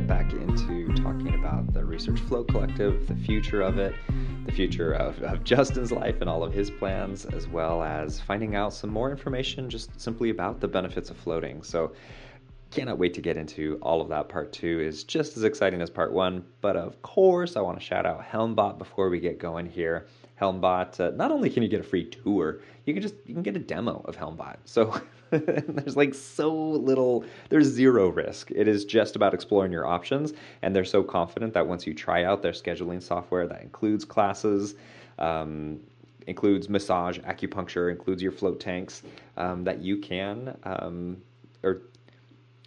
get back into talking about the Research Float Collective, the future of it, the future of, of Justin's life and all of his plans, as well as finding out some more information just simply about the benefits of floating. So, cannot wait to get into all of that. Part two is just as exciting as part one, but of course, I want to shout out Helmbot before we get going here. Helmbot, uh, not only can you get a free tour, you can just you can get a demo of Helmbot. So there's like so little, there's zero risk. It is just about exploring your options, and they're so confident that once you try out their scheduling software that includes classes. Um, includes massage, acupuncture, includes your float tanks, um, that you can um, or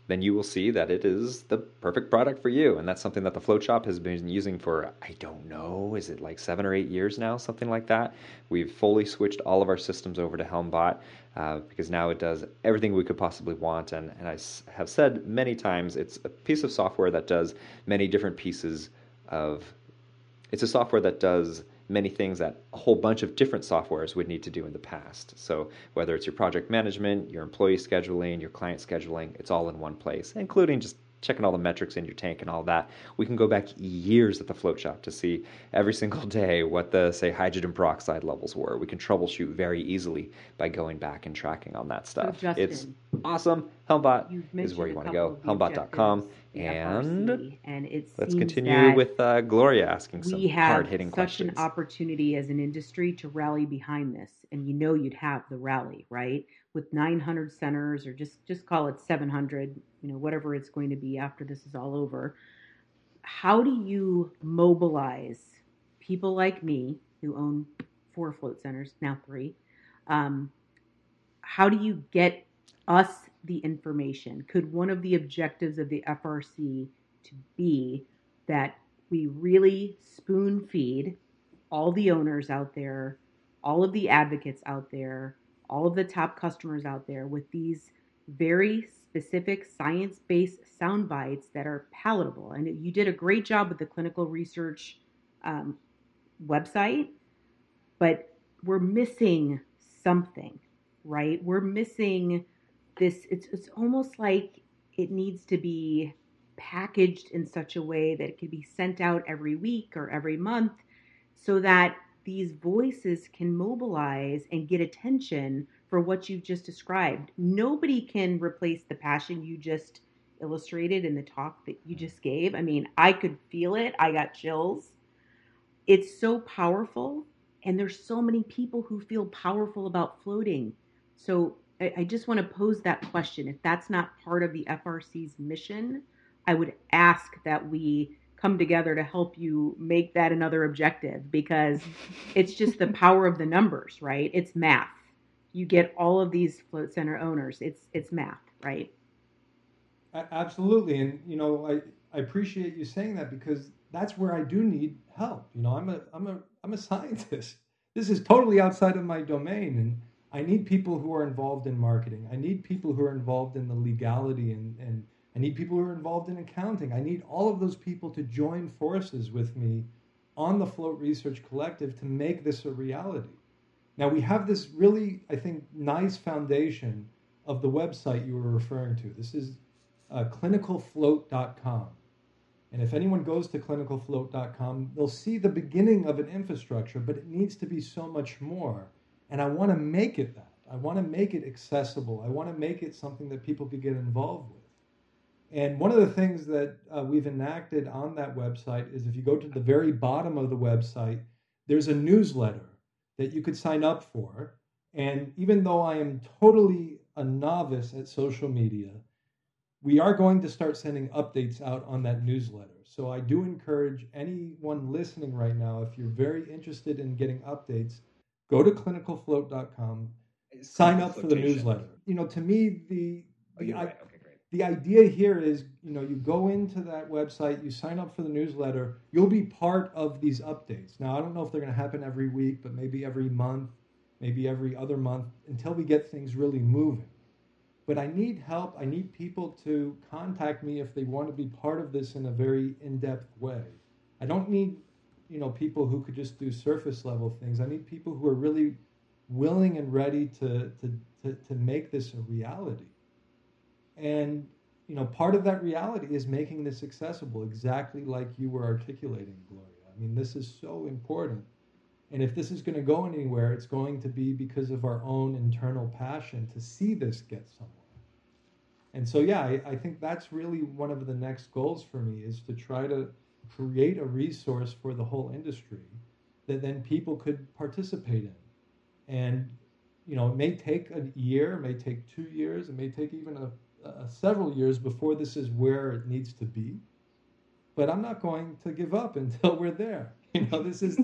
then you will see that it is the perfect product for you. And that's something that the Float Shop has been using for, I don't know, is it like seven or eight years now, something like that? We've fully switched all of our systems over to Helmbot uh, because now it does everything we could possibly want. And, and I have said many times, it's a piece of software that does many different pieces of, it's a software that does many things that a whole bunch of different softwares would need to do in the past. So whether it's your project management, your employee scheduling, your client scheduling, it's all in one place, including just checking all the metrics in your tank and all that. We can go back years at the float shop to see every single day what the say hydrogen peroxide levels were. We can troubleshoot very easily by going back and tracking on that stuff. So it's awesome. Helmbot is where you want to go. Helmbot.com. And, FRC, and it let's continue with uh, Gloria asking some we have hard hitting such questions. an opportunity as an industry to rally behind this, and you know you'd have the rally, right? With 900 centers, or just just call it 700, you know, whatever it's going to be after this is all over. How do you mobilize people like me who own four float centers now three? Um, how do you get us the information? Could one of the objectives of the FRC to be that we really spoon feed all the owners out there, all of the advocates out there, all of the top customers out there with these very specific science based sound bites that are palatable? And you did a great job with the clinical research um, website, but we're missing something, right? We're missing this. It's, it's almost like it needs to be packaged in such a way that it can be sent out every week or every month so that these voices can mobilize and get attention for what you've just described. Nobody can replace the passion you just illustrated in the talk that you just gave. I mean, I could feel it, I got chills. It's so powerful, and there's so many people who feel powerful about floating. So I, I just want to pose that question. If that's not part of the FRC's mission, I would ask that we come together to help you make that another objective because it's just the power of the numbers, right? It's math. You get all of these float center owners. It's it's math, right? Absolutely, and you know, I, I appreciate you saying that because that's where I do need help. You know, I'm a I'm a I'm a scientist. This is totally outside of my domain, and I need people who are involved in marketing. I need people who are involved in the legality, and and I need people who are involved in accounting. I need all of those people to join forces with me on the Float Research Collective to make this a reality. Now we have this really, I think, nice foundation of the website you were referring to. This is uh, clinicalfloat.com. And if anyone goes to clinicalfloat.com, they'll see the beginning of an infrastructure, but it needs to be so much more. And I want to make it that. I want to make it accessible. I want to make it something that people could get involved with. And one of the things that uh, we've enacted on that website is if you go to the very bottom of the website, there's a newsletter that you could sign up for. And even though I am totally a novice at social media, we are going to start sending updates out on that newsletter. So I do encourage anyone listening right now, if you're very interested in getting updates, go to clinicalfloat.com, sign up for the newsletter. You know, to me, the, Oh, the I- right. Okay. The idea here is you know you go into that website you sign up for the newsletter you'll be part of these updates. Now i don't know if they're going to happen every week but maybe every month maybe every other month until we get things really moving. But i need help i need people to contact me if they want to be part of this in a very in-depth way. I don't need you know people who could just do surface level things. I need people who are really willing and ready to to to, to make this a reality and you know, part of that reality is making this accessible, exactly like you were articulating, Gloria. I mean, this is so important. And if this is going to go anywhere, it's going to be because of our own internal passion to see this get somewhere. And so, yeah, I, I think that's really one of the next goals for me is to try to create a resource for the whole industry that then people could participate in. And, you know, it may take a year, it may take two years, it may take even a, a several years before this is where it needs to be. But I'm not going to give up until we're there. You know, this is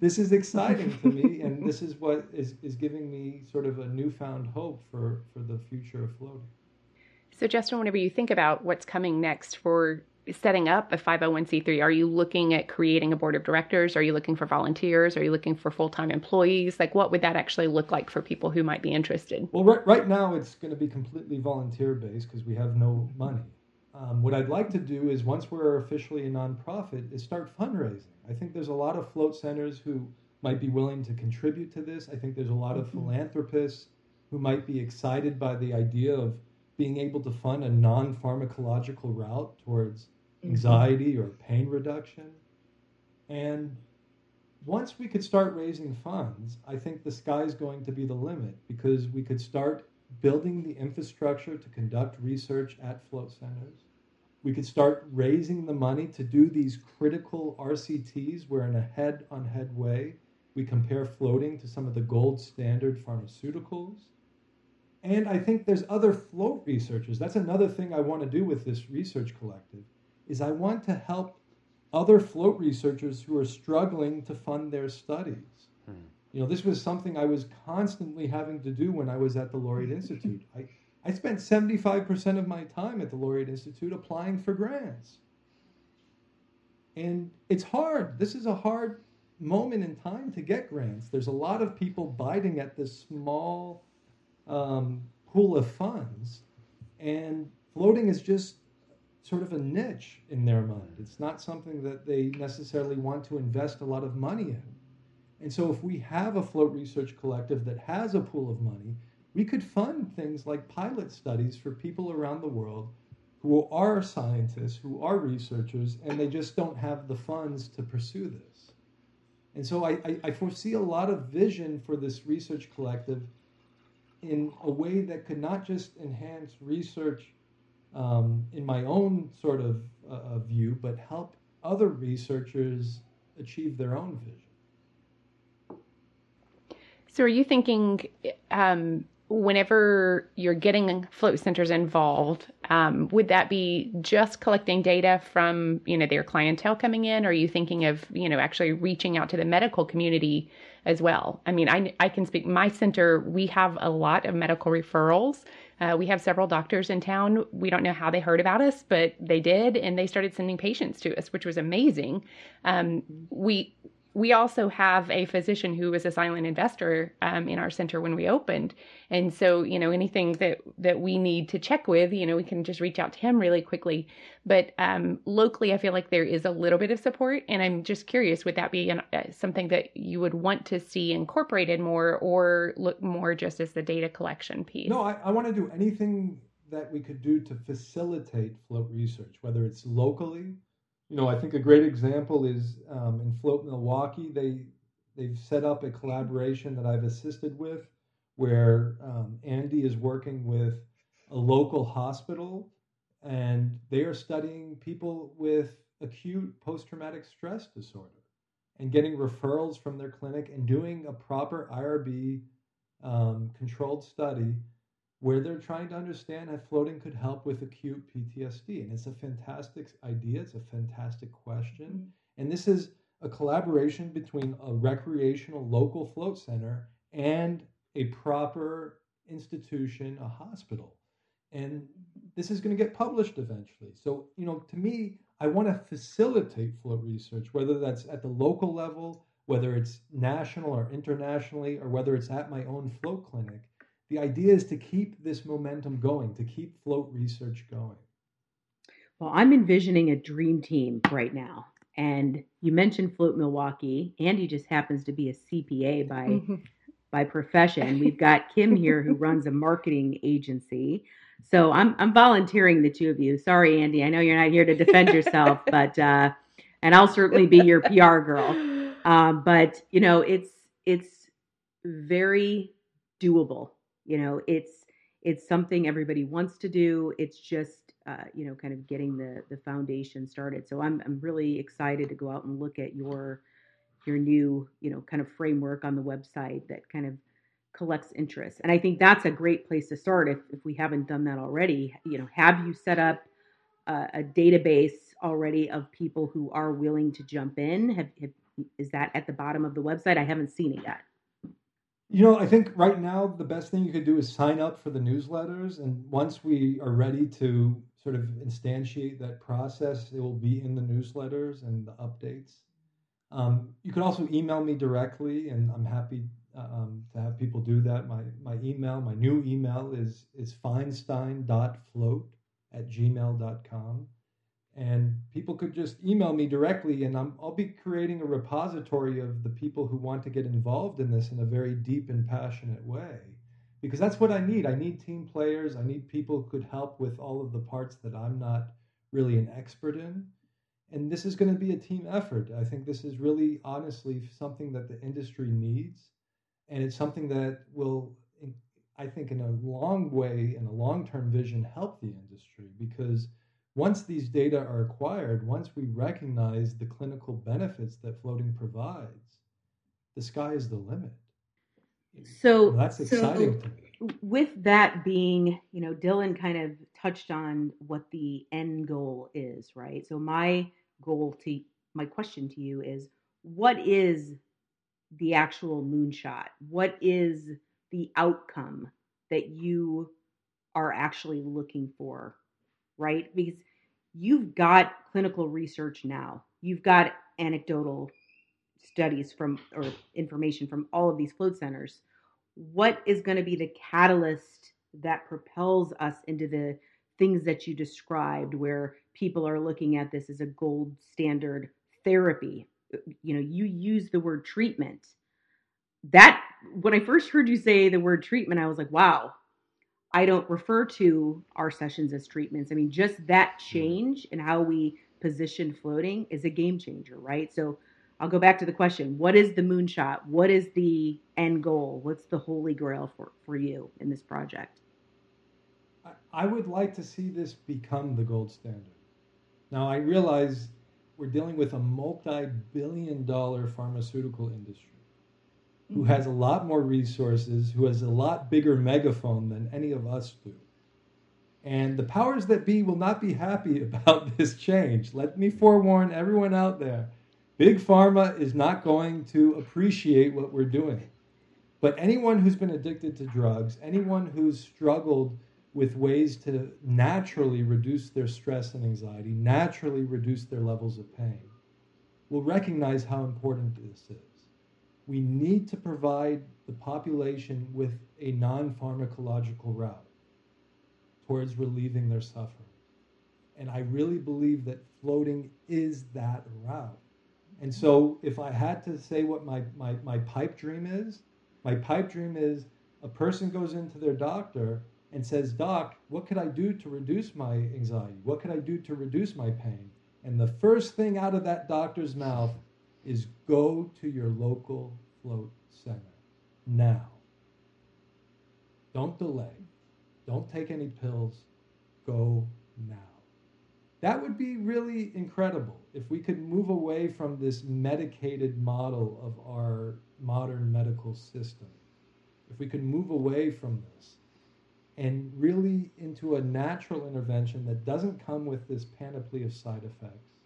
this is exciting to me, and this is what is, is giving me sort of a newfound hope for, for the future of floating. So, Justin, whenever you think about what's coming next for setting up a 501c3, are you looking at creating a board of directors? Are you looking for volunteers? Are you looking for full time employees? Like, what would that actually look like for people who might be interested? Well, right, right now it's going to be completely volunteer based because we have no money. Um, what I'd like to do is once we're officially a nonprofit, is start fundraising. I think there's a lot of float centers who might be willing to contribute to this. I think there's a lot of mm-hmm. philanthropists who might be excited by the idea of being able to fund a non pharmacological route towards. Mm-hmm. anxiety or pain reduction. And once we could start raising funds, I think the sky's going to be the limit because we could start building the infrastructure to conduct research at float centers we could start raising the money to do these critical RCTs where, in a head on head way, we compare floating to some of the gold standard pharmaceuticals. And I think there's other float researchers. That's another thing I want to do with this research collective is I want to help other float researchers who are struggling to fund their studies. Hmm. You know, this was something I was constantly having to do when I was at the Laureate Institute. I, I spent 75% of my time at the Laureate Institute applying for grants. And it's hard. This is a hard moment in time to get grants. There's a lot of people biting at this small um, pool of funds, and floating is just sort of a niche in their mind. It's not something that they necessarily want to invest a lot of money in. And so, if we have a float research collective that has a pool of money, we could fund things like pilot studies for people around the world who are scientists, who are researchers, and they just don't have the funds to pursue this. And so I, I, I, foresee a lot of vision for this research collective in a way that could not just enhance research um, in my own sort of uh, view, but help other researchers achieve their own vision. So, are you thinking um, whenever you're getting float centers involved, um, would that be just collecting data from you know their clientele coming in? Or are you thinking of you know actually reaching out to the medical community as well? I mean, I I can speak. My center we have a lot of medical referrals. Uh, we have several doctors in town. We don't know how they heard about us, but they did, and they started sending patients to us, which was amazing. Um, we we also have a physician who was a silent investor um, in our center when we opened. And so you know anything that that we need to check with you know we can just reach out to him really quickly. But um, locally i feel like there is a little bit of support. And i'm just curious would that be an, uh, something that you would want to see incorporated more or look more just as the data collection piece? No i, I want to do anything that we could do to facilitate float research whether it's locally you know, I think a great example is um, in Float Milwaukee. They they've set up a collaboration that I've assisted with, where um, Andy is working with a local hospital, and they are studying people with acute post-traumatic stress disorder and getting referrals from their clinic and doing a proper IRB um, controlled study where they're trying to understand how floating could help with acute PTSD. And it's a fantastic idea, it's a fantastic question. Mm-hmm. And this is a collaboration between a recreational local float center and a proper institution, a hospital. And this is going to get published eventually. So, you know, to me, I want to facilitate float research, whether that's at the local level, whether it's national or internationally, or whether it's at my own float clinic the idea is to keep this momentum going, to keep float research going. Well, I'm envisioning a dream team right now. And you mentioned Float Milwaukee. Andy just happens to be a CPA by mm-hmm. by profession. We've got Kim here who runs a marketing agency. So I'm I'm volunteering the two of you. Sorry, Andy. I know you're not here to defend yourself, but uh, and I'll certainly be your PR girl. Um, but you know, it's it's very doable. You know, it's it's something everybody wants to do. It's just uh, you know, kind of getting the the foundation started. So I'm I'm really excited to go out and look at your your new you know kind of framework on the website that kind of collects interest. And I think that's a great place to start if, if we haven't done that already. You know, have you set up a, a database already of people who are willing to jump in? Have, have, is that at the bottom of the website? I haven't seen it yet. You know, I think right now the best thing you could do is sign up for the newsletters. And once we are ready to sort of instantiate that process, it will be in the newsletters and the updates. Um, you can also email me directly, and I'm happy um, to have people do that. My my email, my new email is is feinstein.float at gmail.com. And people could just email me directly, and I'm, I'll be creating a repository of the people who want to get involved in this in a very deep and passionate way. Because that's what I need. I need team players. I need people who could help with all of the parts that I'm not really an expert in. And this is going to be a team effort. I think this is really, honestly, something that the industry needs and it's something that will i think in a long way in a long-term vision help the industry because once these data are acquired once we recognize the clinical benefits that floating provides the sky is the limit so that's exciting so with that being you know dylan kind of touched on what the end goal is right so my goal to my question to you is what is the actual moonshot? What is the outcome that you are actually looking for, right? Because you've got clinical research now, you've got anecdotal studies from or information from all of these float centers. What is going to be the catalyst that propels us into the things that you described, where people are looking at this as a gold standard therapy? You know you use the word treatment. That when i first heard you say the word treatment i was like wow i don't refer to our sessions as treatments. I mean just that mm-hmm. change in how we position floating is a game changer right? So i'll go back to the question what is the moonshot? What is the end goal? What's the holy grail for, for you in this project? I would like to see this become the gold standard. Now i realize we're dealing with a multi-billion dollar pharmaceutical industry who has a lot more resources, who has a lot bigger megaphone than any of us do. And the powers that be will not be happy about this change. Let me forewarn everyone out there Big Pharma is not going to appreciate what we're doing. But anyone who's been addicted to drugs, anyone who's struggled with ways to naturally reduce their stress and anxiety, naturally reduce their levels of pain, will recognize how important this is. We need to provide the population with a non pharmacological route towards relieving their suffering. And I really believe that floating is that route. And so, if I had to say what my, my, my pipe dream is, my pipe dream is a person goes into their doctor and says, Doc, what could I do to reduce my anxiety? What could I do to reduce my pain? And the first thing out of that doctor's mouth is go to your local float center now. Don't delay. Don't take any pills. Go now. That would be really incredible if we could move away from this medicated model of our modern medical system. If we could move away from this and really into a natural intervention that doesn't come with this panoply of side effects,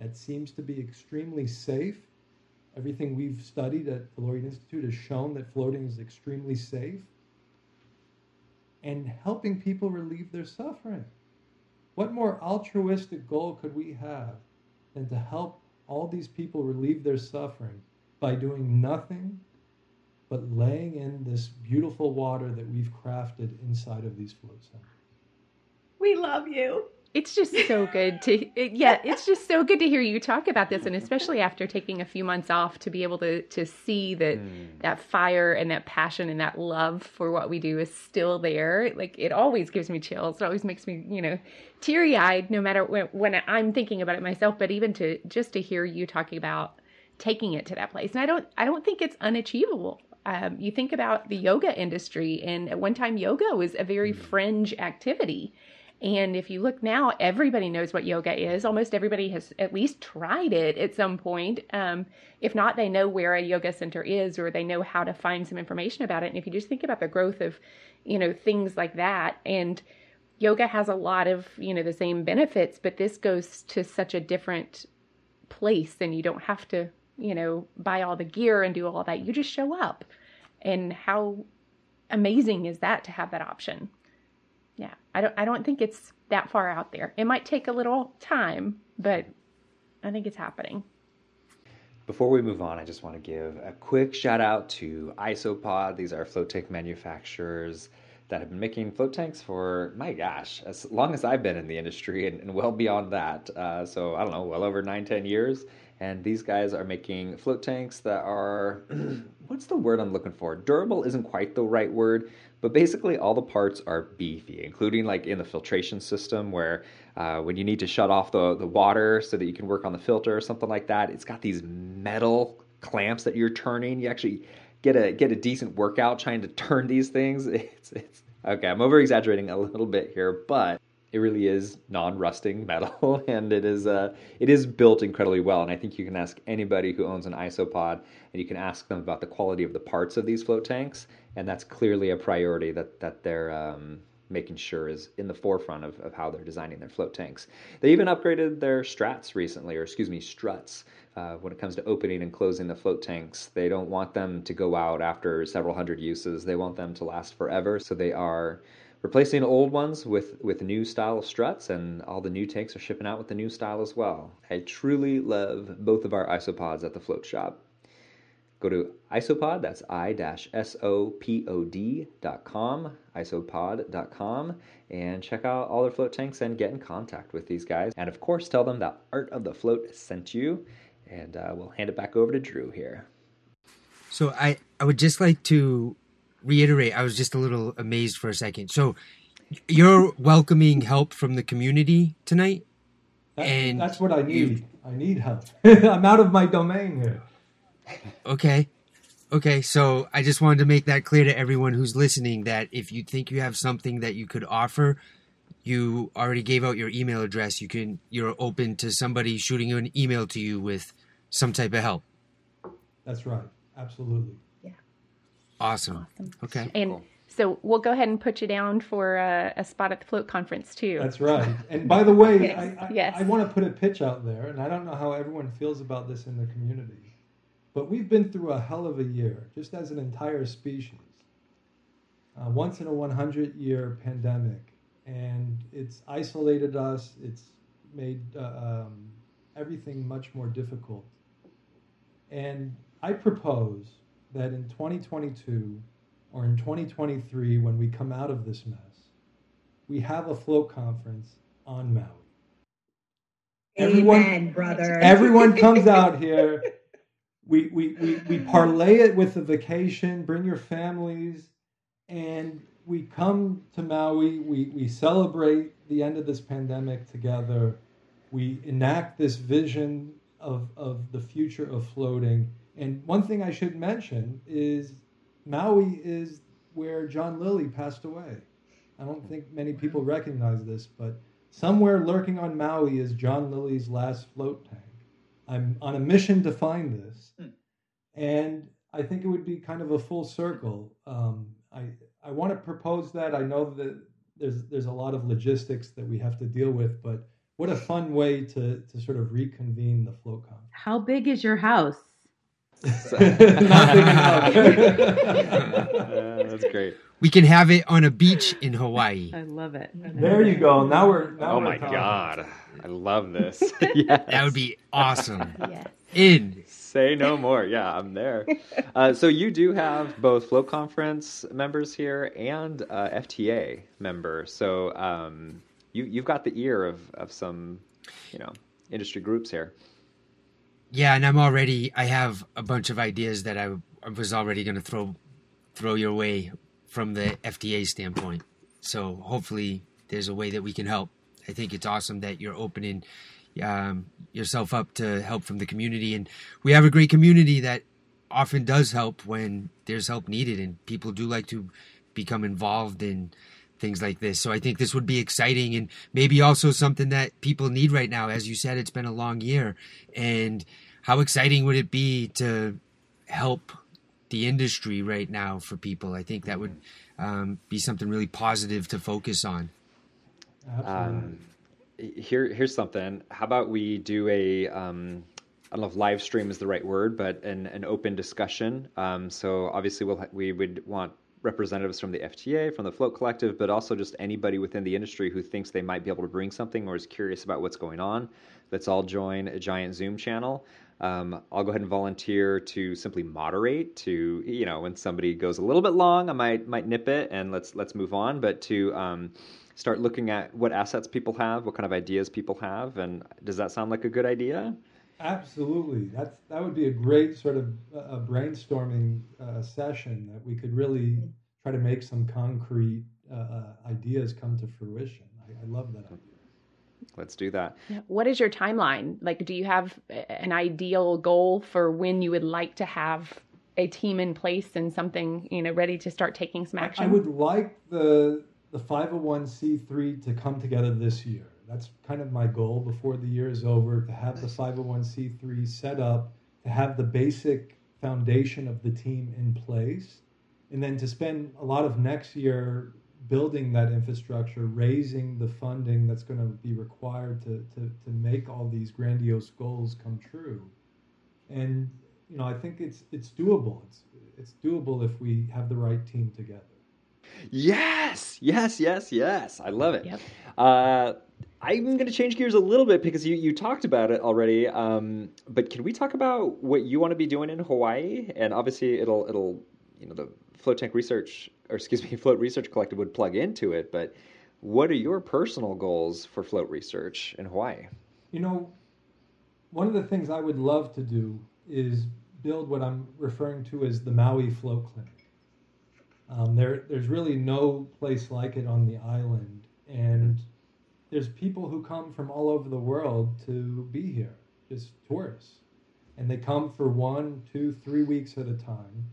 that seems to be extremely safe. Everything we've studied at the Laureate Institute has shown that floating is extremely safe and helping people relieve their suffering. What more altruistic goal could we have than to help all these people relieve their suffering by doing nothing but laying in this beautiful water that we've crafted inside of these float centers. We love you. It's just so good to it, yeah it's just so good to hear you talk about this and especially after taking a few months off to be able to to see that mm. that fire and that passion and that love for what we do is still there. Like it always gives me chills. It always makes me you know teary-eyed no matter when, when i'm thinking about it myself but even to just to hear you talking about taking it to that place. And i don't i don't think it's unachievable. Um, you think about the yoga industry and at one time yoga was a very mm. fringe activity and if you look now, everybody knows what yoga is. Almost everybody has at least tried it at some point. Um, if not, they know where a yoga center is or they know how to find some information about it. And if you just think about the growth of, you know, things like that, and yoga has a lot of, you know, the same benefits, but this goes to such a different place and you don't have to, you know, buy all the gear and do all that. You just show up. And how amazing is that to have that option? I don't I don't think it's that far out there. It might take a little time, but I think it's happening. Before we move on, I just want to give a quick shout out to Isopod. These are float tank manufacturers that have been making float tanks for my gosh, as long as I've been in the industry and, and well beyond that. Uh, so I don't know, well over nine, ten years. And these guys are making float tanks that are what's the word I'm looking for? Durable isn't quite the right word, but basically, all the parts are beefy, including like in the filtration system, where uh, when you need to shut off the, the water so that you can work on the filter or something like that, it's got these metal clamps that you're turning. You actually get a get a decent workout trying to turn these things. It's it's okay. I'm over exaggerating a little bit here, but it really is non-rusting metal and it is uh, it is built incredibly well and i think you can ask anybody who owns an isopod and you can ask them about the quality of the parts of these float tanks and that's clearly a priority that that they're um, making sure is in the forefront of, of how they're designing their float tanks. They even upgraded their strats recently or excuse me struts uh, when it comes to opening and closing the float tanks. They don't want them to go out after several hundred uses. They want them to last forever so they are replacing old ones with, with new style struts, and all the new tanks are shipping out with the new style as well. I truly love both of our isopods at the float shop. Go to isopod, that's i-sopod dot com, isopod.com, and check out all their float tanks and get in contact with these guys. And of course, tell them that Art of the Float sent you, and uh, we'll hand it back over to Drew here. So I, I would just like to reiterate, I was just a little amazed for a second. So you're welcoming help from the community tonight? That, and that's what I need. I need help. I'm out of my domain here. Okay. Okay, so I just wanted to make that clear to everyone who's listening that if you think you have something that you could offer, you already gave out your email address. You can you're open to somebody shooting an email to you with some type of help. That's right. Absolutely. Awesome. awesome. Okay. And cool. so we'll go ahead and put you down for a, a, spot at the float conference too. That's right. And by the way, yes. I, I, yes. I want to put a pitch out there, and I don't know how everyone feels about this in the community, but we've been through a hell of a year, just as an entire species. Uh, once in a 100 year pandemic, and it's isolated us, it's made uh, um, everything much more difficult. And I propose that in 2022 or in 2023, when we come out of this mess, we have a float conference on Maui. Everyone, Amen, brother. Everyone comes out here. We, we, we, we parlay it with a vacation, bring your families, and we come to Maui. We, we celebrate the end of this pandemic together. We enact this vision of, of the future of floating and one thing I should mention is Maui is where John Lilly passed away. I don't think many people recognize this, but somewhere lurking on Maui is John Lilly's last float tank. I'm on a mission to find this, hmm. and I think it would be kind of a full circle. Um, I I want to propose that. I know that there's there's a lot of logistics that we have to deal with, but what a fun way to to sort of reconvene the float conference. How big is your house? Not yeah, that's great. We can have it on a beach in Hawaii. I love it. There you go. Now we're. Now oh we're my talking. god, I love this. yes. That would be awesome. yes. In. Say no more. Yeah, I'm there. Uh, so you do have both Float Conference members here and uh, FTA member. So um, you you've got the ear of of some you know industry groups here. Yeah, and I'm already. I have a bunch of ideas that I, I was already going to throw throw your way from the FTA standpoint. So hopefully, there's a way that we can help. I think it's awesome that you're opening um, yourself up to help from the community, and we have a great community that often does help when there's help needed, and people do like to become involved in things like this. So I think this would be exciting and maybe also something that people need right now. As you said, it's been a long year. And how exciting would it be to help the industry right now for people? I think that would um, be something really positive to focus on. Um, here, here's something. How about we do a um, I don't know if live stream is the right word, but an, an open discussion. Um, so obviously, we'll, we would want representatives from the FTA, from the Float Collective, but also just anybody within the industry who thinks they might be able to bring something or is curious about what's going on. Let's all join a giant Zoom channel. Um, I'll go ahead and volunteer to simply moderate. To you know, when somebody goes a little bit long, I might might nip it and let's let's move on. But to um, start looking at what assets people have, what kind of ideas people have, and does that sound like a good idea? Absolutely, that's that would be a great sort of uh, brainstorming uh, session that we could really try to make some concrete uh, uh ideas come to fruition. I, I, love that idea. Let's do that. What is your timeline? Like, do you have an ideal goal for when you would like to have a team in place and something you know ready to start taking some action? I, I would like the the 501c3 to come together this year. That's kind of my goal before the year is over to have the 501c3 set up, to have the basic foundation of the team in place, and then to spend a lot of next year building that infrastructure, raising the funding that's going to be required to, to, to make all these grandiose goals come true. And you know, I think it's it's doable. It's it's doable if we have the right team together. Yes, yes, yes, yes. I love it. Yep. Uh, I'm going to change gears a little bit because you, you talked about it already. Um, but can we talk about what you want to be doing in Hawaii? And obviously, it'll it'll you know the float tank research or excuse me, float research collective would plug into it. But what are your personal goals for float research in Hawaii? You know, one of the things I would love to do is build what I'm referring to as the Maui Float Clinic. Um, there, there's really no place like it on the island, and there's people who come from all over the world to be here, just tourists. And they come for one, two, three weeks at a time.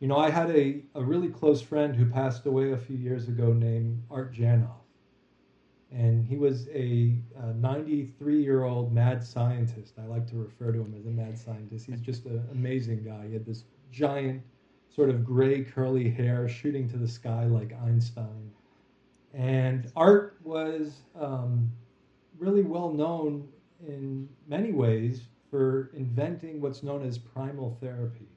You know, I had a, a really close friend who passed away a few years ago named Art Janov. And he was a 93 year old mad scientist. I like to refer to him as a mad scientist. He's just an amazing guy. He had this giant, sort of gray, curly hair shooting to the sky like Einstein and Art was um, really well known in many ways for inventing what's known as primal therapy.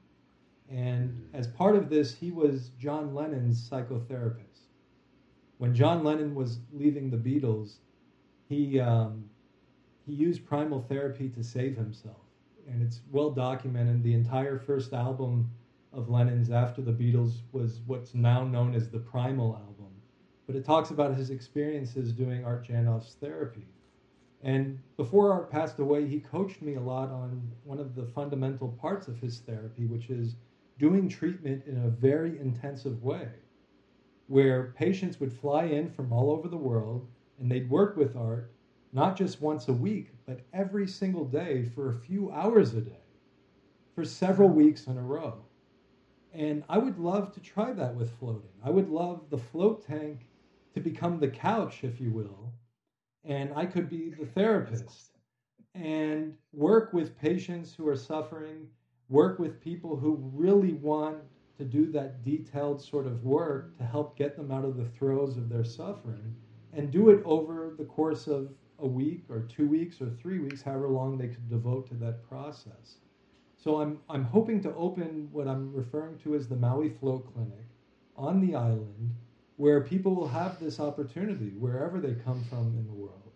And as part of this, he was John Lennon's psychotherapist. When John Lennon was leaving the Beatles, he, um, he used primal therapy to save himself. And it's well documented. The entire first album of Lennon's after the Beatles was what's now known as the Primal album but it talks about his experiences doing Art Janov's therapy. And before Art passed away, he coached me a lot on one of the fundamental parts of his therapy, which is doing treatment in a very intensive way, where patients would fly in from all over the world and they'd work with Art not just once a week, but every single day for a few hours a day for several weeks in a row. And I would love to try that with floating. I would love the float tank to become the couch, if you will, and I could be the therapist and work with patients who are suffering, work with people who really want to do that detailed sort of work to help get them out of the throes of their suffering and do it over the course of a week or two weeks or three weeks, however long they could devote to that process. So I'm, I'm hoping to open what I'm referring to as the Maui Float Clinic on the island where people will have this opportunity wherever they come from in the world.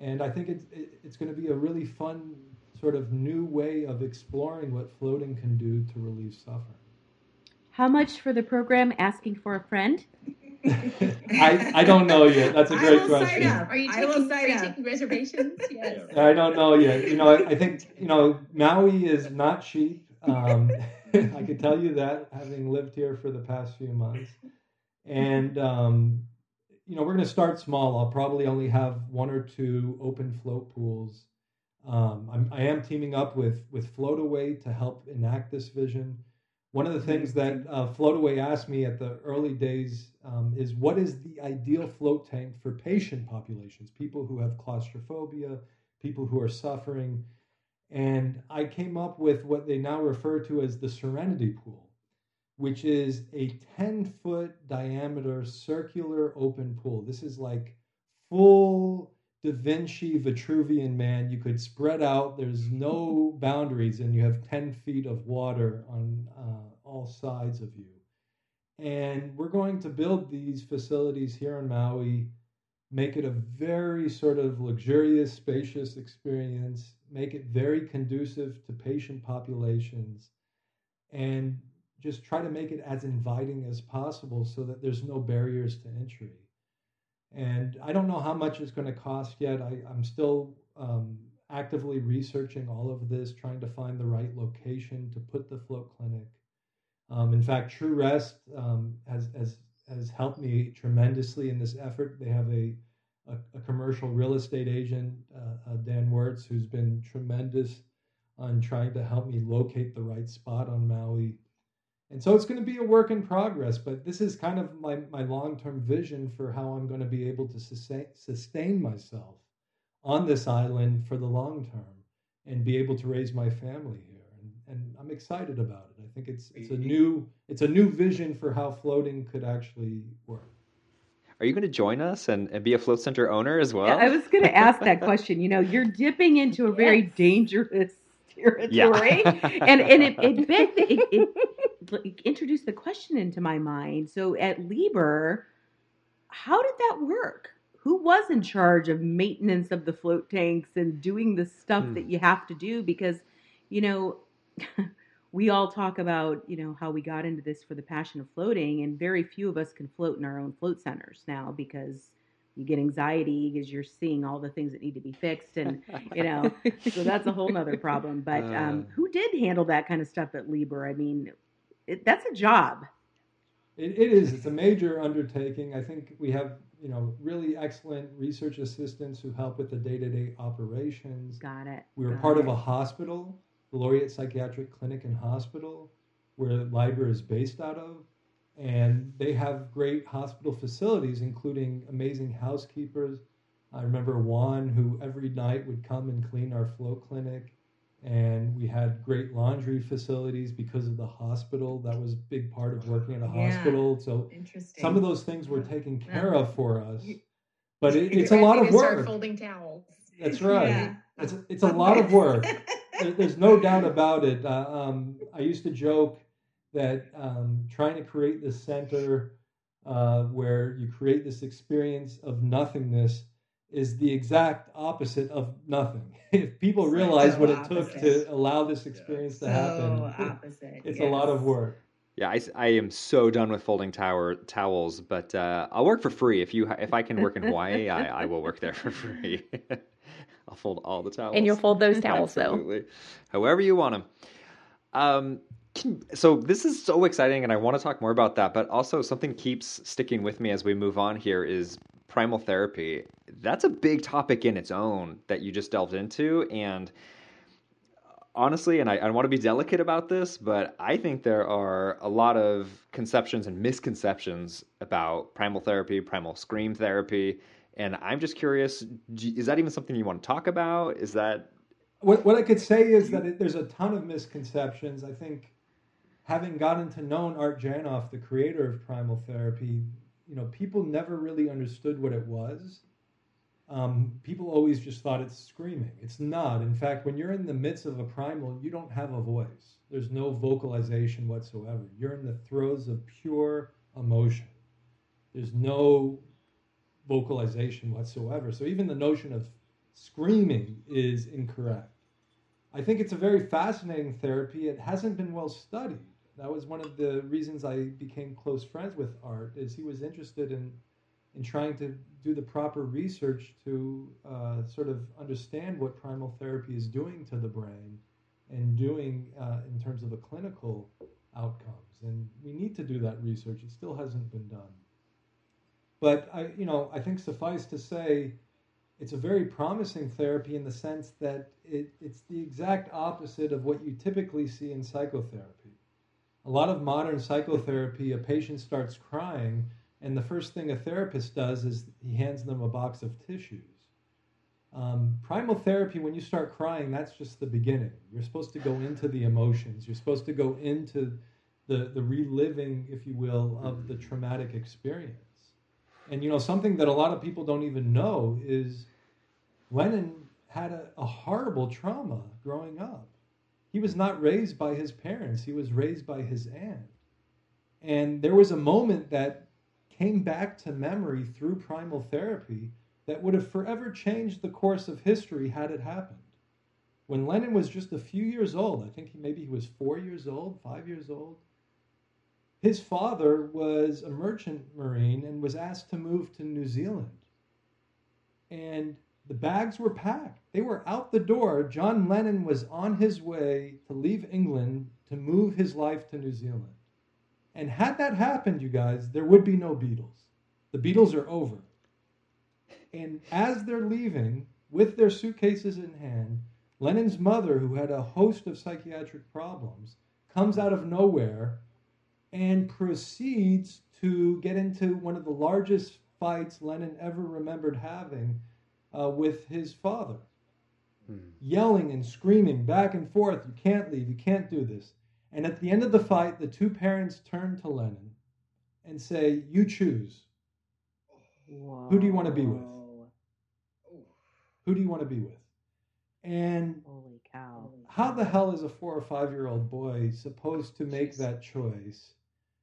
And I think it's, it's going to be a really fun sort of new way of exploring what floating can do to relieve suffering. How much for the program Asking for a Friend? I, I don't know yet. That's a great I will question. Sign up. Are you I taking, will sign are you up. taking reservations? Yes. I don't know yet. You know, I, I think you know Maui is not cheap. Um, I can tell you that, having lived here for the past few months. And um, you know, we're going to start small. I'll probably only have one or two open float pools. Um, I'm, I am teaming up with with Floataway to help enact this vision. One of the things that uh, Floataway asked me at the early days um, is what is the ideal float tank for patient populations, people who have claustrophobia, people who are suffering. And I came up with what they now refer to as the Serenity Pool, which is a 10 foot diameter circular open pool. This is like full Da Vinci Vitruvian man. You could spread out, there's no boundaries, and you have 10 feet of water on uh, all sides of you. And we're going to build these facilities here in Maui, make it a very sort of luxurious, spacious experience, make it very conducive to patient populations, and just try to make it as inviting as possible so that there's no barriers to entry. And I don't know how much it's going to cost yet. I, I'm still um, actively researching all of this, trying to find the right location to put the float clinic. Um, in fact, True Rest um, has, has, has helped me tremendously in this effort. They have a, a, a commercial real estate agent, uh, uh, Dan Wertz, who's been tremendous on trying to help me locate the right spot on Maui. And so it's going to be a work in progress, but this is kind of my, my long term vision for how I'm going to be able to sustain, sustain myself on this island for the long term and be able to raise my family here. And, and I'm excited about it. I think it's it's a new it's a new vision for how floating could actually work. Are you going to join us and, and be a float center owner as well? Yeah, I was going to ask that question. You know, you're dipping into a very dangerous territory, and and it it it, it, it introduced the question into my mind. So at LIBR, how did that work? Who was in charge of maintenance of the float tanks and doing the stuff Hmm. that you have to do? Because, you know, we all talk about, you know, how we got into this for the passion of floating, and very few of us can float in our own float centers now because you get anxiety because you're seeing all the things that need to be fixed and you know so that's a whole nother problem but um, Uh. who did handle that kind of stuff at LIBR i mean it, that's a job It, it is. It's a major undertaking. I think we have, you know, really excellent research assistants who help with the day-to-day operations. got it We were got part of a hospital, the Laureate Psychiatric Clinic and Hospital, where LIBR is based out of. And they have great hospital facilities, including amazing housekeepers. I remember Juan, who every night would come and clean our flow clinic. And we had great laundry facilities because of the hospital. That was a big part of working at a Yeah. hospital. So Interesting. some of those things were taken care of for us. But it, it's a lot of work. Folding towels. That's right. Yeah. It's it's a lot of work. There's no doubt about it. Uh, um, I used to joke that um, trying to create this center uh, where you create this experience of nothingness is the exact opposite of nothing. if people It's realize so what it took to allow this experience to so happen, opposite. it's a lot of work. Yeah, I, I am so done with folding tower towels, but uh, I'll work for free if you if I can work in Hawaii. I, I will work there for free. I'll fold all the towels, And you'll fold those towels though. However you want them. Um, can, so this is so exciting, and I want to talk more about that. But also, something keeps sticking with me as we move on here is primal therapy. That's a big topic in its own that you just delved into, and honestly, and I, I want to be delicate about this, but I think there are a lot of conceptions and misconceptions about primal therapy, primal scream therapy. And I'm just curious, is that even something you want to talk about? Is that What, what I could say is that it, there's a ton of misconceptions. I think having gotten to know Art Janov, the creator of Primal Therapy, you know, people never really understood what it was. Um, people always just thought it's screaming. It's not. In fact, when you're in the midst of a primal, you don't have a voice. There's no vocalization whatsoever. You're in the throes of pure emotion. There's no vocalization whatsoever. So even the notion of screaming is incorrect. I think it's a very fascinating therapy. It hasn't been well studied. That was one of the reasons I became close friends with Art. Is he was interested in in trying to do the proper research to uh, sort of understand what primal therapy is doing to the brain and doing uh, in terms of the clinical outcomes. And we need to do that research. It still hasn't been done. But I, you know, I think suffice to say, it's a very promising therapy in the sense that it, it's the exact opposite of what you typically see in psychotherapy. A lot of modern psychotherapy, a patient starts crying, and the first thing a therapist does is he hands them a box of tissues. Um, primal therapy, when you start crying, that's just the beginning. You're supposed to go into the emotions. You're supposed to go into the, the reliving, if you will, of the traumatic experience. And you know, something that a lot of people don't even know is Lennon had a, a horrible trauma growing up. He was not raised by his parents, he was raised by his aunt. And there was a moment that came back to memory through primal therapy that would have forever changed the course of history had it happened. When Lennon was just a few years old, I think he, maybe he was four years old, five years old, his father was a merchant marine and was asked to move to New Zealand. And the bags were packed. They were out the door. John Lennon was on his way to leave England to move his life to New Zealand. And had that happened, you guys, there would be no Beatles. The Beatles are over. And as they're leaving with their suitcases in hand, Lennon's mother, who had a host of psychiatric problems, comes out of nowhere and proceeds to get into one of the largest fights Lennon ever remembered having uh, with his father. Hmm. Yelling and screaming back and forth, you can't leave, you can't do this. And at the end of the fight, the two parents turn to Lennon and say, You choose. Whoa. Who do you want to be with? Who do you want to be with? And holy cow. How the hell is a four or five year old boy supposed to make that choice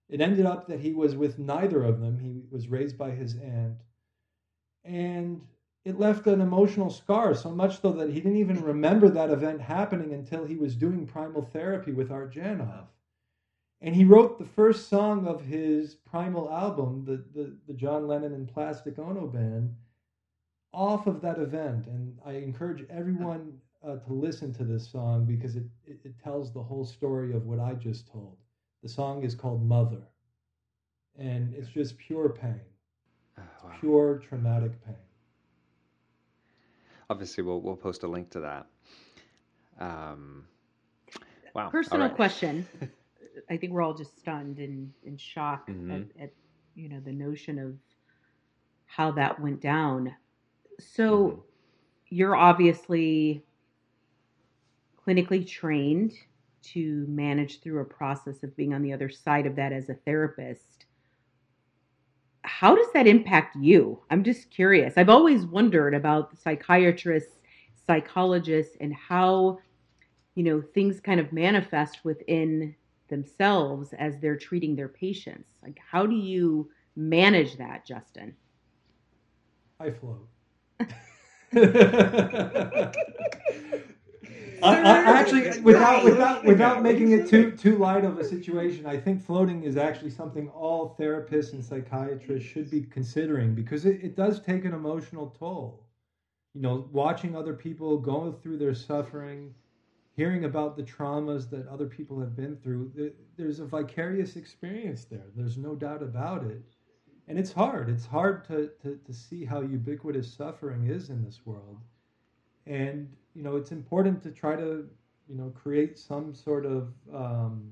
it ended up that he was with neither of them. He was raised by his aunt. And it left an emotional scar, so much so that he didn't even remember that event happening until he was doing primal therapy with Art Janov. And he wrote the first song of his primal album, the, the, the John Lennon and Plastic Ono Band, off of that event. And I encourage everyone uh, to listen to this song because it, it, it tells the whole story of what I just told. The song is called Mother, and it's just pure pain, oh, wow. pure traumatic pain. Obviously, we'll we'll post a link to that. Um, wow. Personal right. question. I think we're all just stunned and in shock mm-hmm. at, at, you know the notion of how that went down. So mm-hmm. you're obviously clinically trained to manage through a process of being on the other side of that as a therapist. How does that impact you? I'm just curious. I've always wondered about psychiatrists, psychologists, and how, you know, things kind of manifest within themselves as they're treating their patients. Like, how do you manage that, Justin? I float. I, I actually, without without without making it too too light of a situation, I think floating is actually something all therapists and psychiatrists should be considering because it, it does take an emotional toll. You know, watching other people go through their suffering, hearing about the traumas that other people have been through, there's a vicarious experience there. There's no doubt about it. And it's hard. It's hard to, to, to see how ubiquitous suffering is in this world. And you know, it's important to try to, you know, create some sort of, um,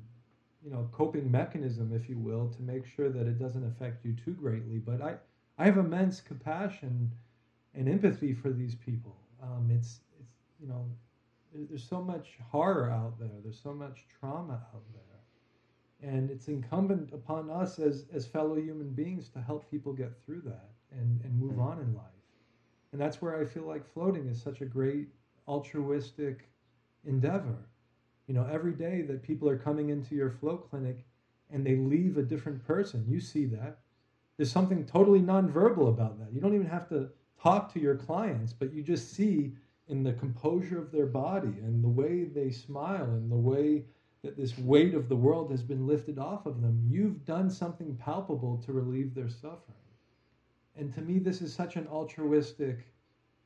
you know, coping mechanism, if you will, to make sure that it doesn't affect you too greatly. But I, I have immense compassion and empathy for these people. Um, it's, it's, you know, there's so much horror out there. There's so much trauma out there, and it's incumbent upon us as as fellow human beings to help people get through that and and move on in life. And that's where I feel like floating is such a great altruistic endeavor. You know, every day that people are coming into your flow clinic and they leave a different person, you see that. There's something totally nonverbal about that. You don't even have to talk to your clients, but you just see in the composure of their body and the way they smile and the way that this weight of the world has been lifted off of them. You've done something palpable to relieve their suffering. And to me, this is such an altruistic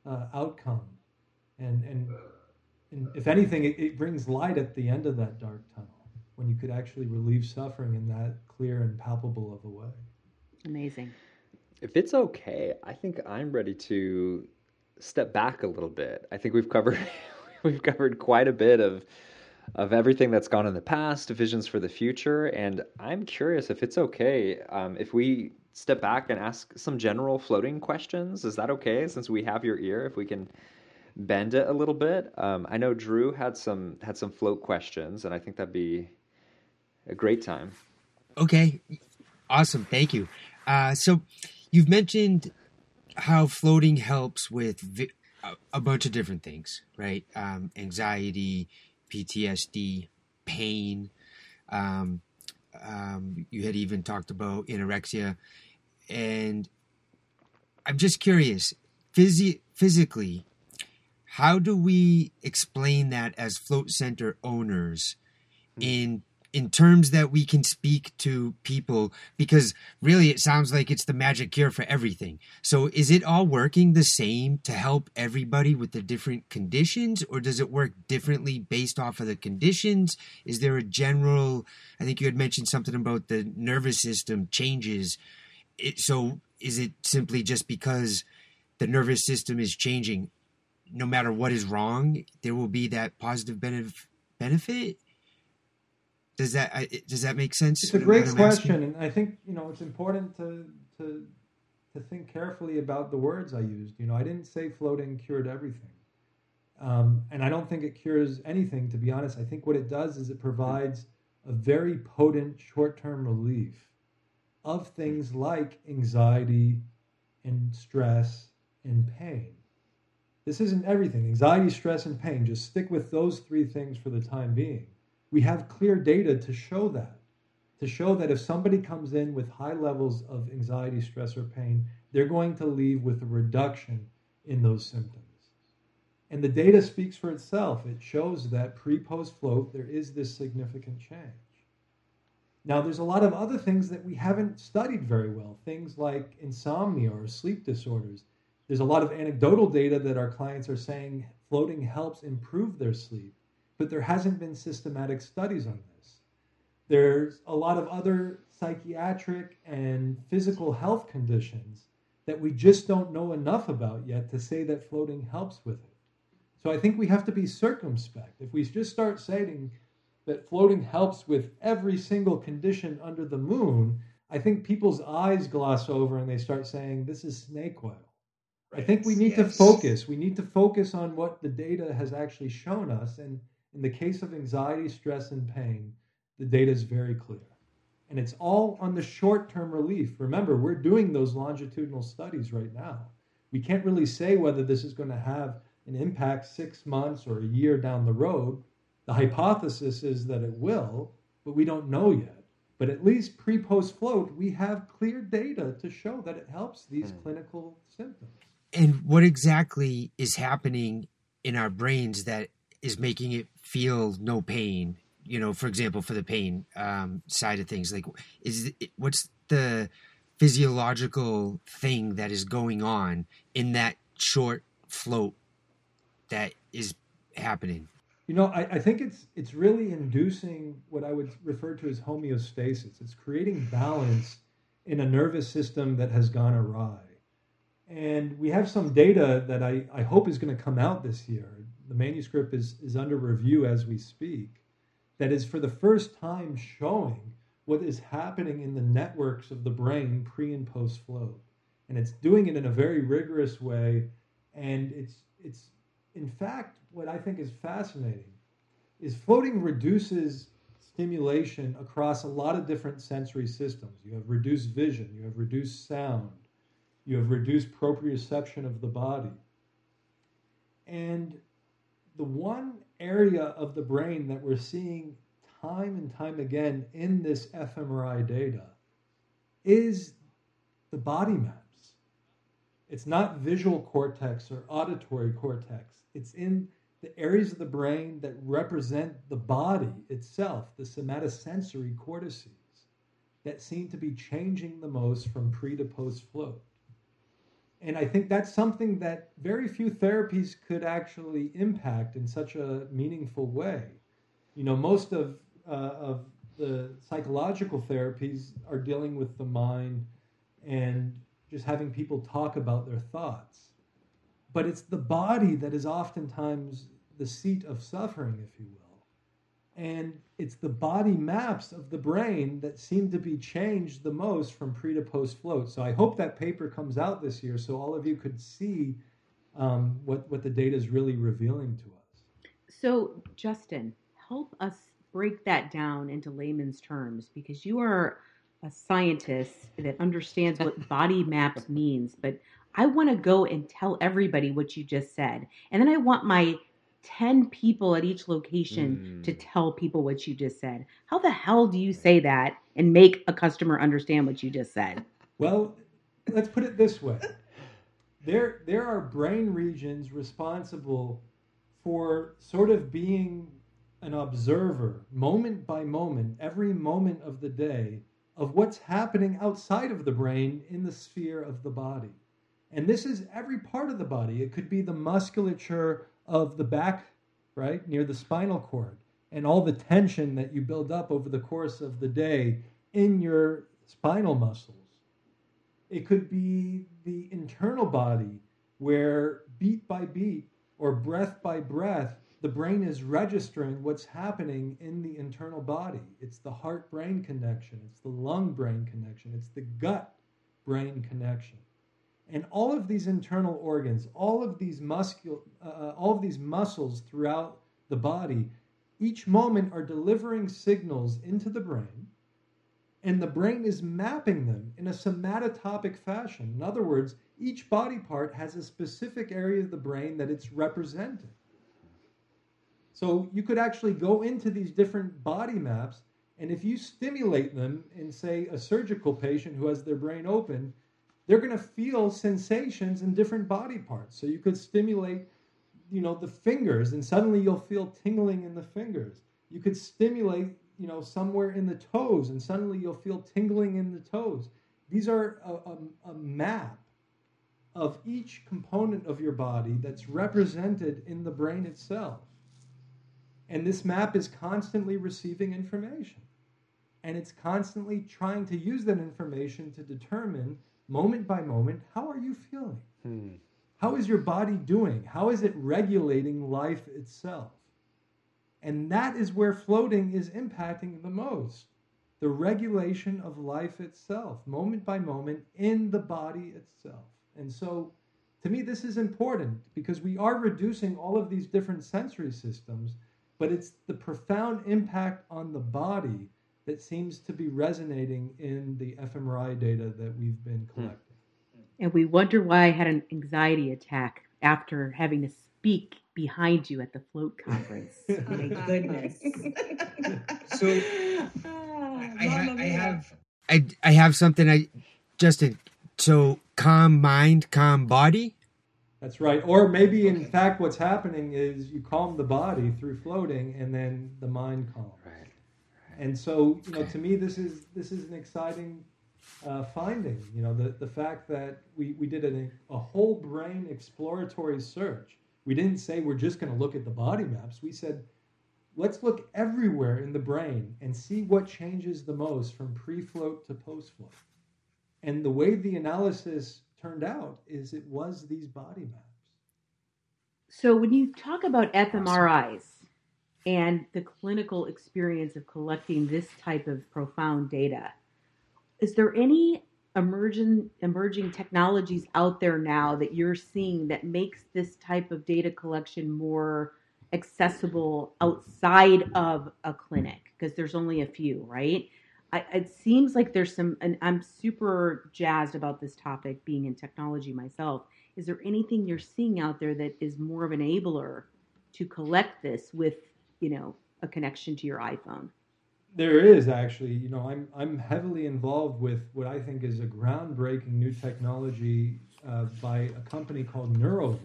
uh, outcome. And, and, and if anything, it, it brings light at the end of that dark tunnel when you could actually relieve suffering in that clear and palpable of a way. Amazing. If it's okay, I think I'm ready to step back a little bit. I think we've covered we've covered quite a bit of of everything that's gone in the past, visions for the future, and I'm curious if it's okay um, if we step back and ask some general floating questions. Is that okay? Since we have your ear, if we can bend it a little bit. Um, I know Drew had some had some float questions, and I think that'd be a great time. Okay, awesome. Thank you. Uh, so you've mentioned how floating helps with vi- a bunch of different things, right? Um, anxiety, PTSD, pain. Um, um, you had even talked about anorexia, and I'm just curious, phys- physically, how do we explain that as float center owners hmm. in in terms that we can speak to people because really it sounds like it's the magic cure for everything. So is it all working the same to help everybody with the different conditions or does it work differently based off of the conditions? Is there a general I think you had mentioned something about the nervous system changes. It, so is it simply just because the nervous system is changing no matter what is wrong there will be that positive benef- benefit does that does that make sense? It's a great question, and I think you know it's important to to to think carefully about the words I used. You know, I didn't say floating cured everything, um, and I don't think it cures anything. To be honest, I think what it does is it provides a very potent short-term relief of things like anxiety and stress and pain. This isn't everything. Anxiety, stress, and pain. Just stick with those three things for the time being. We have clear data to show that to show that if somebody comes in with high levels of anxiety stress or pain they're going to leave with a reduction in those symptoms. And the data speaks for itself. It shows that pre-post float there is this significant change. Now there's a lot of other things that we haven't studied very well. Things like insomnia or sleep disorders there's a lot of anecdotal data that our clients are saying floating helps improve their sleep but there hasn't been systematic studies on this. There's a lot of other psychiatric and physical health conditions that we just don't know enough about yet to say that floating helps with it. So I think we have to be circumspect. If we just start saying that floating helps with every single condition under the moon, I think people's eyes gloss over and they start saying, this is snake oil. Right. I think we need yes. to focus. We need to focus on what the data has actually shown us. And in the case of anxiety, stress, and pain, the data is very clear. And it's all on the short term relief. Remember, we're doing those longitudinal studies right now. We can't really say whether this is going to have an impact six months or a year down the road. The hypothesis is that it will, but we don't know yet. But at least pre post float, we have clear data to show that it helps these mm. clinical symptoms. And what exactly is happening in our brains that is making it feel no pain? You know for example for the pain um, side of things like is it, what's the physiological thing that is going on in that short float that is happening? You know I, I think it's it's really inducing what i would refer to as homeostasis. It's creating balance in a nervous system that has gone awry and we have some data that I, I hope is going to come out this year the manuscript is, is under review as we speak, that is for the first time showing what is happening in the networks of the brain pre and post float. And it's doing it in a very rigorous way. And it's, it's in fact, what I think is fascinating is floating reduces stimulation across a lot of different sensory systems. You have reduced vision, you have reduced sound, you have reduced proprioception of the body. And the one area of the brain that we're seeing time and time again in this fMRI data is the body maps. It's not visual cortex or auditory cortex. It's in the areas of the brain that represent the body itself, the somatosensory cortices, that seem to be changing the most from pre to post float. And I think that's something that very few therapies could actually impact in such a meaningful way. You know, most of, uh, of the psychological therapies are dealing with the mind and just having people talk about their thoughts. But it's the body that is oftentimes the seat of suffering, if you will. And it's the body maps of the brain that seem to be changed the most from pre to post float. So I hope that paper comes out this year so all of you could see um, what, what the data is really revealing to us. So, Justin, help us break that down into layman's terms because you are a scientist that understands what body maps means. But I want to go and tell everybody what you just said. And then I want my 10 people at each location mm. to tell people what you just said. How the hell do you say that and make a customer understand what you just said? Well, let's put it this way. There there are brain regions responsible for sort of being an observer moment by moment, every moment of the day of what's happening outside of the brain in the sphere of the body. And this is every part of the body. It could be the musculature of the back, right, near the spinal cord, and all the tension that you build up over the course of the day in your spinal muscles. It could be the internal body where beat by beat or breath by breath, the brain is registering what's happening in the internal body. It's the heart brain connection, it's the lung brain connection, it's the gut brain connection. And all of these internal organs, all of these muscul- uh, uh, all of these muscles throughout the body, each moment are delivering signals into the brain, and the brain is mapping them in a somatotopic fashion. In other words, each body part has a specific area of the brain that it's representing. So you could actually go into these different body maps, and if you stimulate them in, say, a surgical patient who has their brain open, they're going to feel sensations in different body parts. So you could stimulate, you know, the fingers, and suddenly you'll feel tingling in the fingers. You could stimulate, you know, somewhere in the toes, and suddenly you'll feel tingling in the toes. These are a, a, a map of each component of your body that's represented in the brain itself. And this map is constantly receiving information. And it's constantly trying to use that information to determine moment by moment, how are you feeling? Hmm. How is your body doing? How is it regulating life itself? And that is where floating is impacting the most the regulation of life itself, moment by moment, in the body itself. And so, to me, this is important because we are reducing all of these different sensory systems, but it's the profound impact on the body that seems to be resonating in the fMRI data that we've been hmm. collecting. And we wonder why I had an anxiety attack after having to speak behind you at the float conference. My goodness. so I, ha- I have I, I have something I Justin so calm mind, calm body. That's right. Or maybe in fact what's happening is you calm the body through floating and then the mind calms. Right. And so, you know, to me, this is this is an exciting uh, finding. You know, the the fact that we we did a, a whole brain exploratory search. We didn't say we're just going to look at the body maps. We said, let's look everywhere in the brain and see what changes the most from pre-float to post-float. And the way the analysis turned out is it was these body maps. So when you talk about fMRIs, and the clinical experience of collecting this type of profound data. Is there any emerging emerging technologies out there now that you're seeing that makes this type of data collection more accessible outside of a clinic? Because there's only a few, right? I, it seems like there's some, and I'm super jazzed about this topic being in technology myself. Is there anything you're seeing out there that is more of an enabler to collect this with you know a connection to your iphone there is actually you know i'm i'm heavily involved with what i think is a groundbreaking new technology uh, by a company called Neuroverse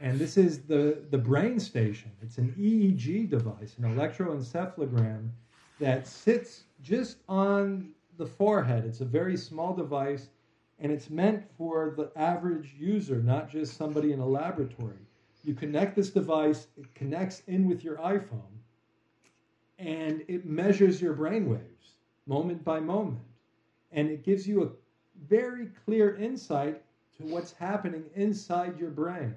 And this is the, the brain station. It's an EEG device, an electroencephalogram that sits just on the forehead. It's a very small device and it's meant for the average user, not just somebody in a laboratory. You connect this device, it connects in with your iPhone, and it measures your brain waves moment by moment. And it gives you a very clear insight to what's happening inside your brain.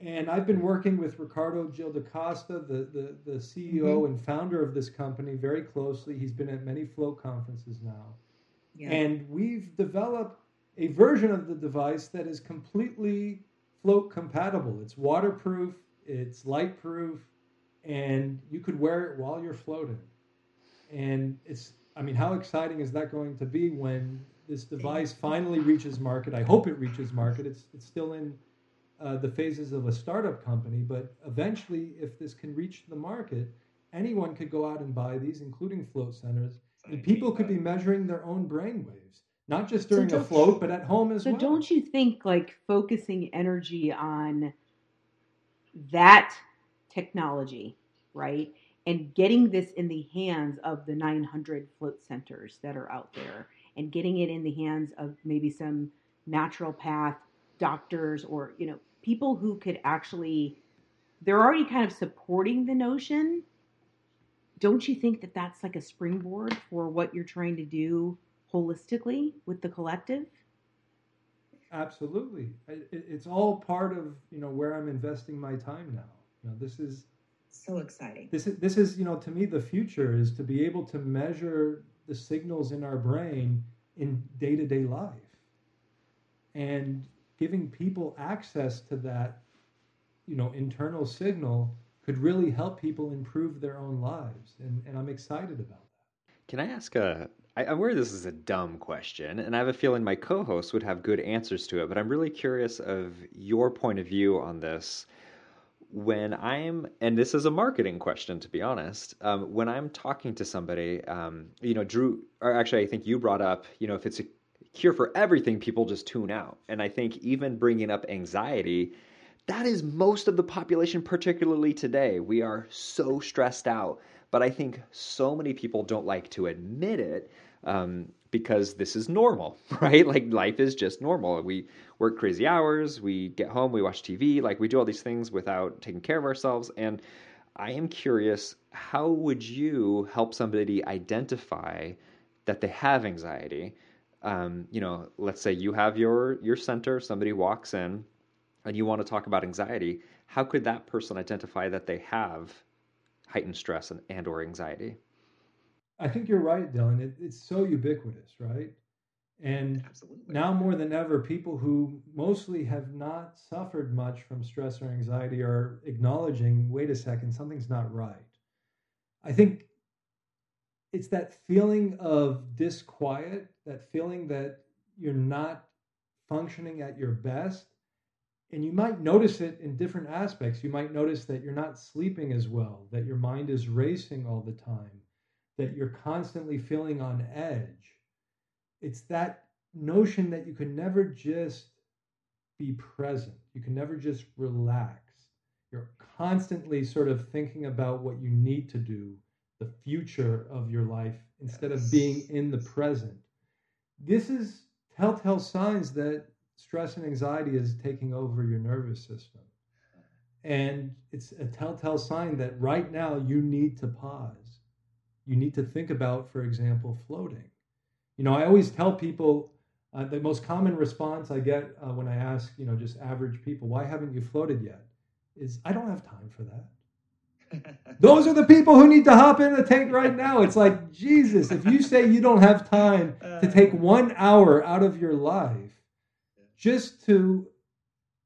And I've been working with Ricardo Gil da Costa, the, the, the CEO mm-hmm. and founder of this company, very closely. He's been at many flow conferences now. Yeah. And we've developed a version of the device that is completely float compatible. It's waterproof, it's light proof, and you could wear it while you're floating. And it's, I mean, how exciting is that going to be when this device finally reaches market? I hope it reaches market. It's, it's still in uh, the phases of a startup company, but eventually, if this can reach the market, anyone could go out and buy these, including float centers, and people could be measuring their own brain waves, not just during so a float, but at home as so well. So, don't you think like focusing energy on that technology, right? And getting this in the hands of the 900 float centers that are out there and getting it in the hands of maybe some naturopath doctors or, you know, people who could actually, they're already kind of supporting the notion. Don't you think that that's like a springboard for what you're trying to do holistically with the collective? Absolutely. It's all part of, you know, where I'm investing my time now. You know, this is so exciting. This is this is you know to me the future is to be able to measure the signals in our brain in day to day life, and giving people access to that, you know, internal signal could really help people improve their own lives, and and I'm excited about that. Can I ask a? I, I'm aware this is a dumb question, and I have a feeling my co hosts would have good answers to it. But I'm really curious of your point of view on this when I'm, and this is a marketing question to be honest, um, when I'm talking to somebody, um, you know, Drew, or actually, I think you brought up, you know, if it's a cure for everything, people just tune out. And I think even bringing up anxiety, that is most of the population, particularly today. We are so stressed out. But I think so many people don't like to admit it um, because this is normal, right? Like life is just normal. We work crazy hours, we get home, we watch TV, like we do all these things without taking care of ourselves. And I am curious, how would you help somebody identify that they have anxiety? Um, you know, let's say you have your your center, somebody walks in, and you want to talk about anxiety. How could that person identify that they have heightened stress and, and or anxiety? I think you're right, Dylan. It, it's so ubiquitous, right? And Absolutely. now more than ever, people who mostly have not suffered much from stress or anxiety are acknowledging wait a second, something's not right. I think it's that feeling of disquiet, that feeling that you're not functioning at your best. And you might notice it in different aspects. You might notice that you're not sleeping as well, that your mind is racing all the time, that you're constantly feeling on edge it's that notion that you can never just be present. You can never just relax. You're constantly sort of thinking about what you need to do, the future of your life, instead yes. of being in the present. This is telltale signs that stress and anxiety is taking over your nervous system. Uh-huh. And it's a telltale sign that right now you need to pause. You need to think about, for example, floating you know, I always tell people uh, the most common response I get uh, when I ask, you know, just average people, why haven't you floated yet? Is I don't have time for that. Those are the people who need to hop in the tank right now. It's like, Jesus, if you say you don't have time to take one hour out of your life just to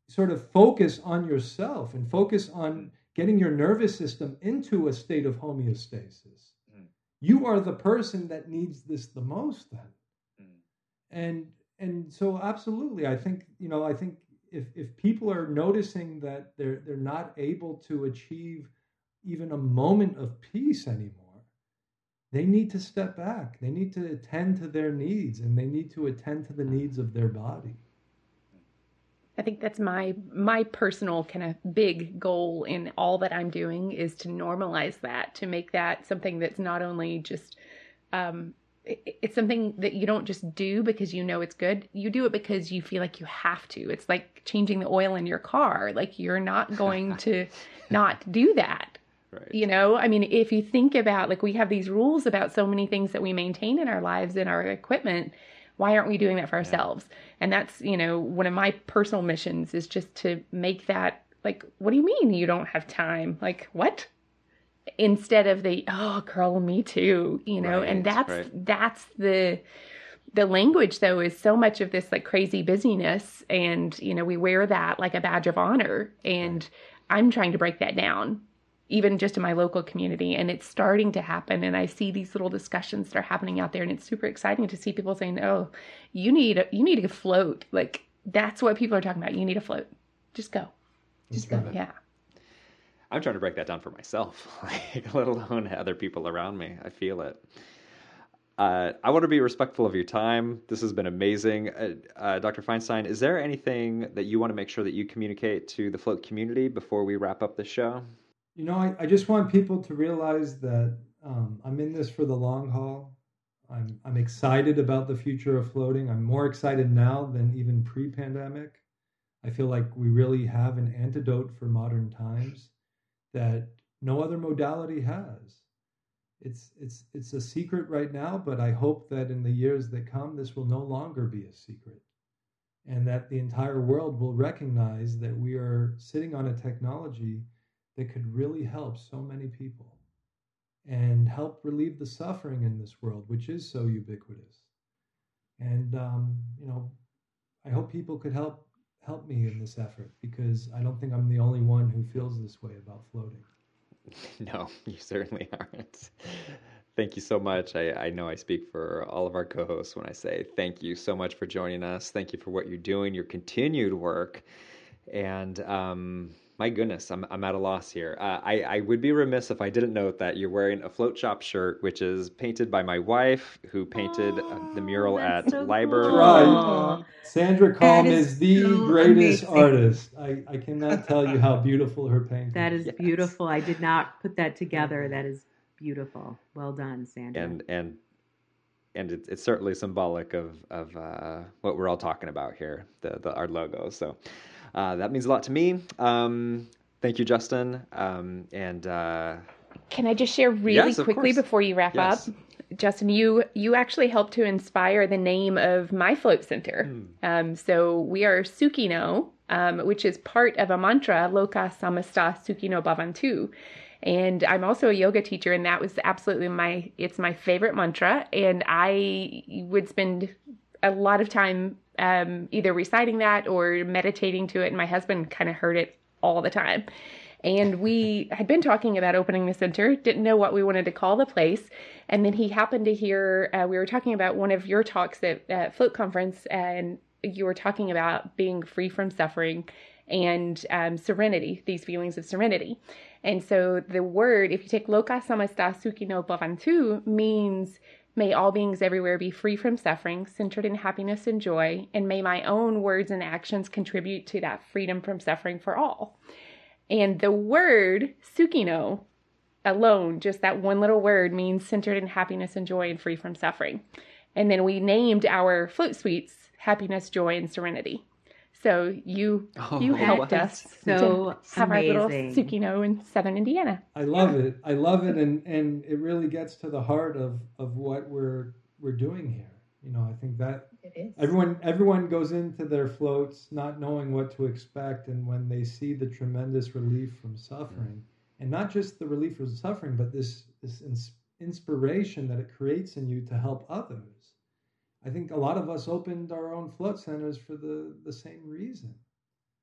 sort of focus on yourself and focus on getting your nervous system into a state of homeostasis you are the person that needs this the most then. Mm. and and so absolutely i think you know i think if if people are noticing that they're they're not able to achieve even a moment of peace anymore they need to step back. They need to attend to their needs and they need to attend to the needs of their body I think that's my my personal kind of big goal in all that I'm doing is to normalize that, to make that something that's not only just um, it's something that you don't just do because you know it's good. You do it because you feel like you have to. It's like changing the oil in your car. Like you're not going to not do that. Right. You know, I mean, if you think about like we have these rules about so many things that we maintain in our lives and our equipment, why aren't we doing that for ourselves? Yeah. And that's, you know, one of my personal missions is just to make that like, what do you mean you don't have time? Like, what? Instead of the, oh, girl, me too, you know, right, and that's, right. that's the, the language though is so much of this like crazy busyness and you know we wear that like a badge of honor and i'm trying to break that down even just in my local community and it's starting to happen and i see these little discussions that are happening out there and it's super exciting to see people saying oh you need a, you need to float like that's what people are talking about you need a float just go just go yeah i'm trying to break that down for myself like let alone other people around me i feel it uh, I want to be respectful of your time. This has been amazing. Uh, uh, Dr. Feinstein, is there anything that you want to make sure that you communicate to the float community before we wrap up the show? You know, I, I just want people to realize that um, I'm in this for the long haul. I'm, I'm excited about the future of floating. I'm more excited now than even pre pandemic. I feel like we really have an antidote for modern times that no other modality has. It's, it's, it's a secret right now, but I hope that in the years that come, this will no longer be a secret. And that the entire world will recognize that we are sitting on a technology that could really help so many people and help relieve the suffering in this world, which is so ubiquitous. And um, you know, I hope people could help help me in this effort because I don't think I'm the only one who feels this way about floating. No, you certainly aren't. Thank you so much. I, I know I speak for all of our co hosts when I say thank you so much for joining us. Thank you for what you're doing, your continued work. And um, my goodness, I'm, I'm at a loss here. Uh, I, I would be remiss if I didn't note that you're wearing a float shop shirt, which is painted by my wife, who painted oh, the mural at so LIBR. Cool. Right. Sandra Kalm is, is, the so greatest amazing. artist. I, I cannot tell you how beautiful her painting That is yes. beautiful. I did not put that together. That is beautiful. Well done, Sandra. And, and, and it's, it's certainly symbolic of, of uh, what we're all talking about here, the, the our logo. So, uh, that means a lot to me. Um, thank you, Justin. Um, and uh, can I just share really yes, quickly before you wrap yes. up? Justin, you you actually helped to inspire the name of my float center. Mm. Um, so we are Sukino, um, which is part of a mantra, Loka Samasta Sukino Bhavantu. And I'm also a yoga teacher, and that was absolutely my it's my favorite mantra. And I would spend a lot of time um, either reciting that or meditating to it. And my husband kind of heard it all the time. And we had been talking about opening the center, didn't know what we wanted to call the place. And then he happened to hear, uh, we were talking about one of your talks at uh, Float Conference, and you were talking about being free from suffering and um, serenity, these feelings of serenity. And so the word, if you take loka samasta sukino bhavantu, means May all beings everywhere be free from suffering, centered in happiness and joy, and may my own words and actions contribute to that freedom from suffering for all. And the word sukino alone, just that one little word, means centered in happiness and joy and free from suffering. And then we named our float suites happiness, joy, and serenity. So you oh, you helped us so have amazing. our little Sukino in Southern Indiana. I love yeah. it. I love it, and and it really gets to the heart of of what we're we're doing here. You know, I think that everyone everyone goes into their floats not knowing what to expect, and when they see the tremendous relief from suffering, mm-hmm. and not just the relief from suffering, but this this ins- inspiration that it creates in you to help others I think a lot of us opened our own float centers for the, the same reason.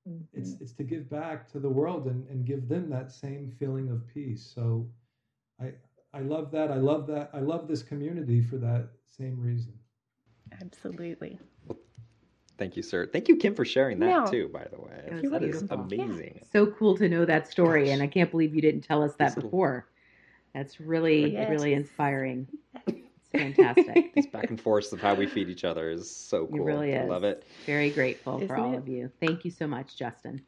Mm-hmm. It's it's to give back to the world and, and give them that same feeling of peace. So I I love that. I love that. I love this community for that same reason. Absolutely. Well, thank you, sir. Thank you, Kim, for sharing that no. too. By the way, that is amazing. Yeah. So cool to know that story, Gosh. and I can't believe you didn't tell us that before. That's really yes. really inspiring. It's fantastic. These back and forths of how we feed each other is so cool. It really is. I love it. Very grateful Isn't for all it? of you. Thank you so much, Justin.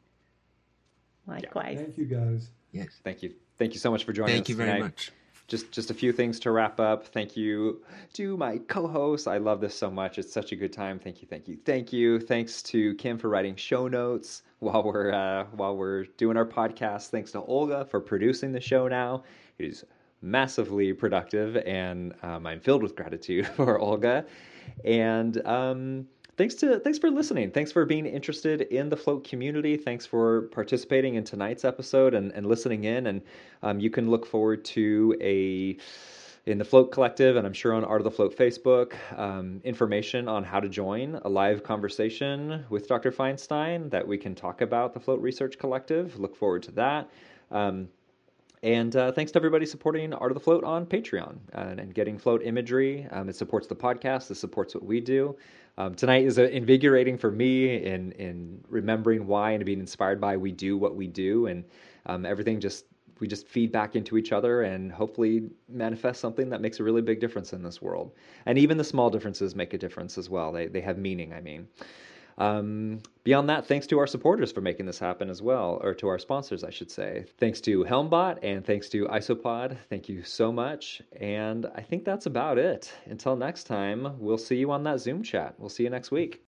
Likewise. Thank you guys. Yes. Thank you. Thank you so much for joining Thank us Thank you very much. just just a few things to wrap up. Thank you to my co-hosts. I love this so much. It's such a good time. Thank you, thank you, thank you. Thanks to Kim for writing show notes while we're uh, while we're doing our podcast. Thanks to Olga for producing the show. Now it is massively productive, and um, I'm filled with gratitude for Olga. And um, thanks to thanks for listening. Thanks for being interested in the float community. Thanks for participating in tonight's episode and, and listening in. And um, you can look forward to a in the Float Collective, and I'm sure on Art of the Float Facebook, um, information on how to join a live conversation with Dr. Feinstein that we can talk about the Float Research Collective. Look forward to that. Um, and uh, thanks to everybody supporting Art of the Float on Patreon and, and getting float imagery. Um, it supports the podcast. It supports what we do. Um, tonight is uh, invigorating for me in in remembering why and being inspired by we do what we do, and um, everything just we just feed back into each other and hopefully manifest something that makes a really big difference in this world. And even the small differences make a difference as well. They they have meaning. I mean. Um, beyond that, thanks to our supporters for making this happen as well, or to our sponsors, I should say. Thanks to Helmbot and thanks to Isopod. Thank you so much. And I think that's about it. Until next time, we'll see you on that Zoom chat. We'll see you next week.